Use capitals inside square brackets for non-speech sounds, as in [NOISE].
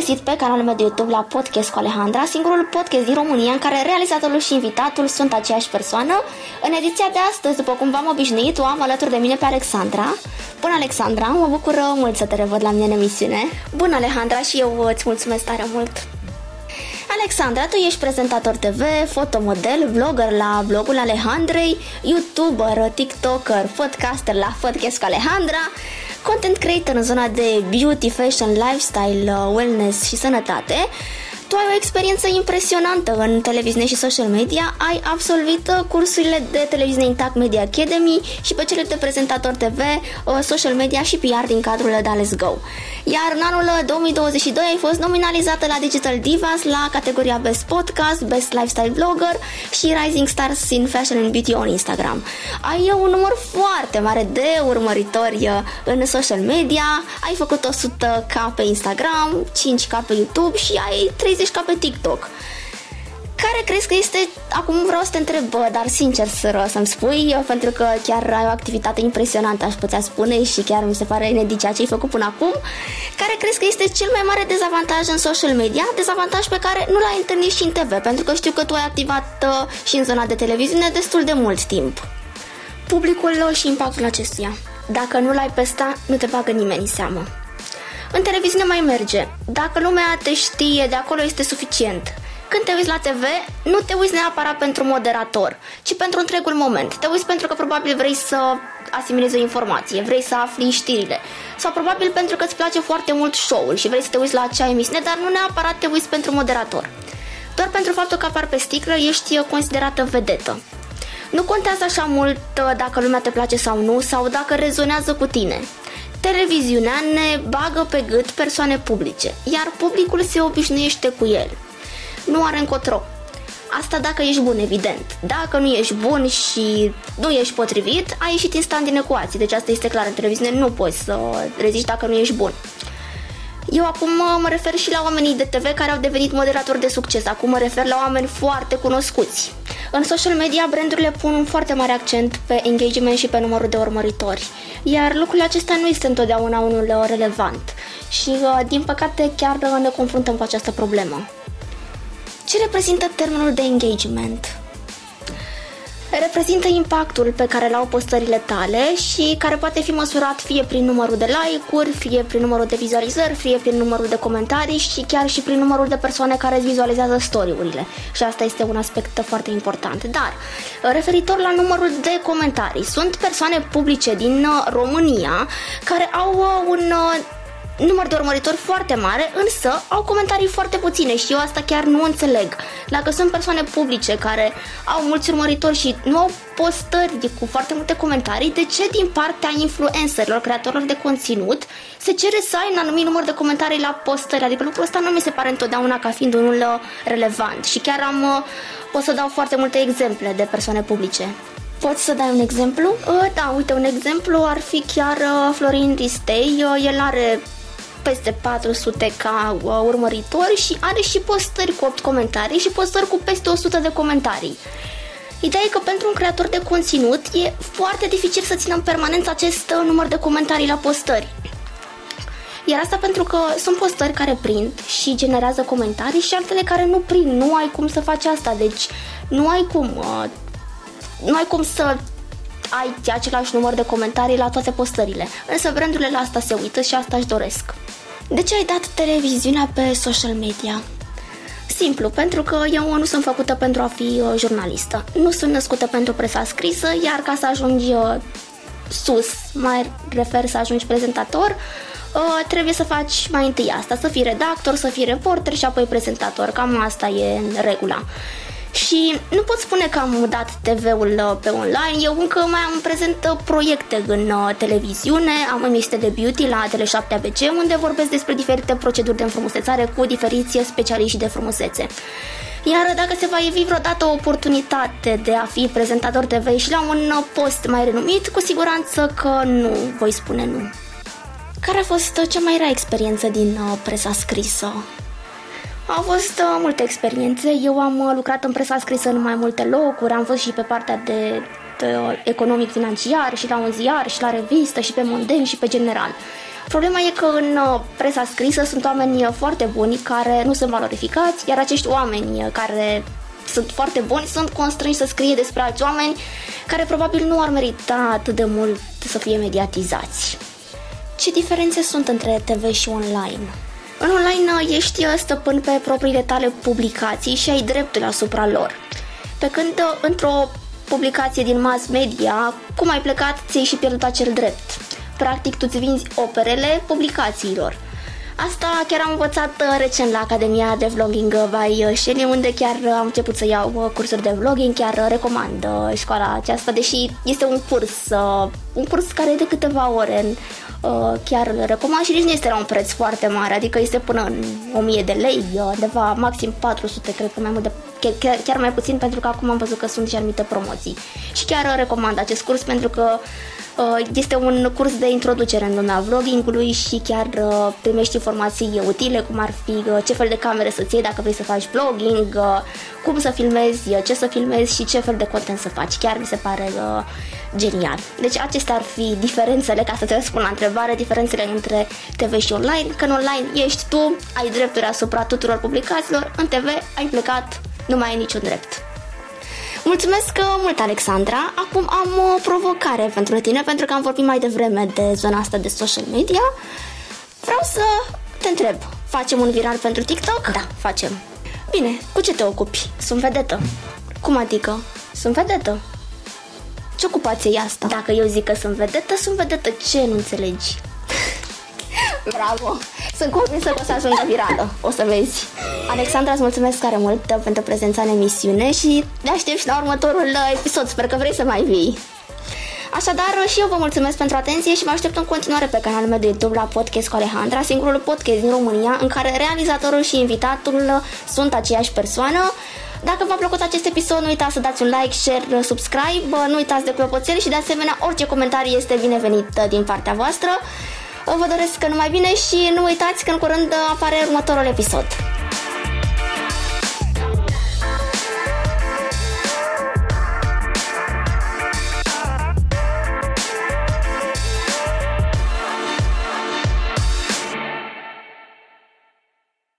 găsit pe canalul meu de YouTube la Podcast cu Alejandra, singurul podcast din România în care realizatorul și invitatul sunt aceeași persoană. În ediția de astăzi, după cum v-am obișnuit, o am alături de mine pe Alexandra. Bună, Alexandra! Mă bucur mult să te revăd la mine în emisiune. Bună, Alejandra, și eu îți mulțumesc tare mult! Alexandra, tu ești prezentator TV, fotomodel, blogger la blogul Alejandrei, youtuber, tiktoker, podcaster la Podcast cu Alejandra, content creator în zona de beauty, fashion, lifestyle, uh, wellness și sănătate. Tu ai o experiență impresionantă în televiziune și social media, ai absolvit uh, cursurile de televiziune Intact Media Academy și pe cele de prezentator TV, uh, social media și PR din cadrul de Let's Go. Iar în anul 2022 ai fost nominalizată la Digital Divas la categoria Best Podcast, Best Lifestyle Blogger și Rising Stars in Fashion and Beauty on Instagram. Ai un număr foarte mare de urmăritori uh, în social media, ai făcut 100k pe Instagram, 5k pe YouTube și ai 30k pe TikTok. Care crezi că este, acum vreau să te întreb, bă, dar sincer să, să-mi spui, pentru că chiar ai o activitate impresionantă, aș putea spune, și chiar mi se pare inedit ceea ce ai făcut până acum, care crezi că este cel mai mare dezavantaj în social media, dezavantaj pe care nu l-ai întâlnit și în TV, pentru că știu că tu ai activat uh, și în zona de televiziune destul de mult timp. Publicul și impactul acestuia. Dacă nu l-ai pe sta, nu te bagă nimeni în seamă. În televiziune mai merge. Dacă lumea te știe, de acolo este suficient. Când te uiți la TV, nu te uiți neapărat pentru moderator, ci pentru întregul moment. Te uiți pentru că probabil vrei să asimilezi o informație, vrei să afli știrile. Sau probabil pentru că îți place foarte mult show-ul și vrei să te uiți la acea emisiune, dar nu neapărat te uiți pentru moderator. Doar pentru faptul că apar pe sticlă ești considerată vedetă. Nu contează așa mult uh, dacă lumea te place sau nu, sau dacă rezonează cu tine. Televiziunea ne bagă pe gât persoane publice, iar publicul se obișnuiește cu el nu are încotro. Asta dacă ești bun, evident. Dacă nu ești bun și nu ești potrivit, ai ieșit instant din ecuație. Deci asta este clar, în televiziune nu poți să reziști dacă nu ești bun. Eu acum mă refer și la oamenii de TV care au devenit moderatori de succes. Acum mă refer la oameni foarte cunoscuți. În social media, brandurile pun un foarte mare accent pe engagement și pe numărul de urmăritori. Iar lucrul acesta nu este întotdeauna unul relevant. Și, uh, din păcate, chiar ne confruntăm cu această problemă. Ce reprezintă termenul de engagement? Reprezintă impactul pe care l-au postările tale și care poate fi măsurat fie prin numărul de like-uri, fie prin numărul de vizualizări, fie prin numărul de comentarii și chiar și prin numărul de persoane care îți vizualizează story-urile. Și asta este un aspect foarte important. Dar, referitor la numărul de comentarii, sunt persoane publice din uh, România care au uh, un uh, număr de urmăritori foarte mare, însă au comentarii foarte puține și eu asta chiar nu înțeleg. Dacă sunt persoane publice care au mulți urmăritori și nu au postări cu foarte multe comentarii, de ce din partea influencerilor, creatorilor de conținut, se cere să ai un anumit număr de comentarii la postări? Adică lucrul ăsta nu mi se pare întotdeauna ca fiind unul uh, relevant și chiar am, uh, pot să dau foarte multe exemple de persoane publice. Poți să dai un exemplu? Uh, da, uite, un exemplu ar fi chiar Florin Ristei. El are peste 400 ca uh, urmăritori și are și postări cu 8 comentarii și postări cu peste 100 de comentarii. Ideea e că pentru un creator de conținut e foarte dificil să țină în permanență acest uh, număr de comentarii la postări. Iar asta pentru că sunt postări care prind și generează comentarii și altele care nu prind. Nu ai cum să faci asta, deci nu ai cum, uh, nu ai cum să ai același număr de comentarii la toate postările. Însă brandurile la asta se uită și asta își doresc. De ce ai dat televiziunea pe social media? Simplu, pentru că eu nu sunt făcută pentru a fi uh, jurnalistă. Nu sunt născută pentru presa scrisă, iar ca să ajungi uh, sus, mai refer să ajungi prezentator, uh, trebuie să faci mai întâi asta, să fii redactor, să fii reporter și apoi prezentator. Cam asta e regula. Și nu pot spune că am dat TV-ul uh, pe online, eu încă mai am prezent uh, proiecte în uh, televiziune, am emisiune de beauty la Tele7 ABC, unde vorbesc despre diferite proceduri de înfrumusețare cu diferiți specialiști de frumusețe. Iar dacă se va evi vreodată o oportunitate de a fi prezentator TV și la un post mai renumit, cu siguranță că nu voi spune nu. Care a fost cea mai rea experiență din presa scrisă? Au fost uh, multe experiențe. Eu am uh, lucrat în presa scrisă în mai multe locuri, am fost și pe partea de, de economic-financiar, și la un ziar, și la revistă, și pe Monden, și pe general. Problema e că în uh, presa scrisă sunt oameni foarte buni care nu sunt valorificați, iar acești oameni care sunt foarte buni sunt constrânși să scrie despre alți oameni care probabil nu ar merita atât de mult să fie mediatizați. Ce diferențe sunt între TV și online? În online uh, ești uh, stăpân pe propriile tale publicații și ai dreptul asupra lor. Pe când uh, într-o publicație din mass media, cum ai plecat, ți-ai și pierdut acel drept. Practic, tu îți vinzi operele publicațiilor. Asta chiar am învățat recent la Academia de Vlogging by Shelly, unde chiar am început să iau cursuri de vlogging, chiar recomand școala aceasta, deși este un curs, un curs care e de câteva ore Uh, chiar le recomand și nici nu este la un preț foarte mare, adică este până în 1000 de lei, uh, undeva maxim 400, cred că mai mult de, chiar, chiar mai puțin pentru că acum am văzut că sunt și anumite promoții. Și chiar uh, recomand acest curs pentru că este un curs de introducere în lumea vloggingului și chiar primești informații utile, cum ar fi ce fel de camere să-ți iei dacă vrei să faci vlogging, cum să filmezi, ce să filmezi și ce fel de content să faci. Chiar mi se pare genial. Deci acestea ar fi diferențele, ca să te răspund la întrebare, diferențele între TV și online, că în online ești tu, ai drepturi asupra tuturor publicațiilor, în TV ai plecat, nu mai ai niciun drept. Mulțumesc mult, Alexandra. Acum am o provocare pentru tine, pentru că am vorbit mai devreme de zona asta de social media. Vreau să te întreb, facem un viral pentru TikTok? Da, facem. Bine, cu ce te ocupi? Sunt vedetă. Cum adică? Sunt vedetă. Ce ocupație e asta? Dacă eu zic că sunt vedetă, sunt vedetă. Ce nu înțelegi? [LAUGHS] Bravo! Sunt convinsă că o să ajungă virală. O să vezi. Alexandra, îți mulțumesc tare mult pentru prezența în emisiune și ne aștept și la următorul episod. Sper că vrei să mai vii. Așadar, și eu vă mulțumesc pentru atenție și vă aștept în continuare pe canalul meu de YouTube la Podcast cu Alejandra, singurul podcast din România în care realizatorul și invitatul sunt aceeași persoană. Dacă v-a plăcut acest episod, nu uitați să dați un like, share, subscribe, nu uitați de clopoțel și de asemenea orice comentariu este binevenit uh, din partea voastră. Vă doresc că numai bine și nu uitați că în curând apare următorul episod.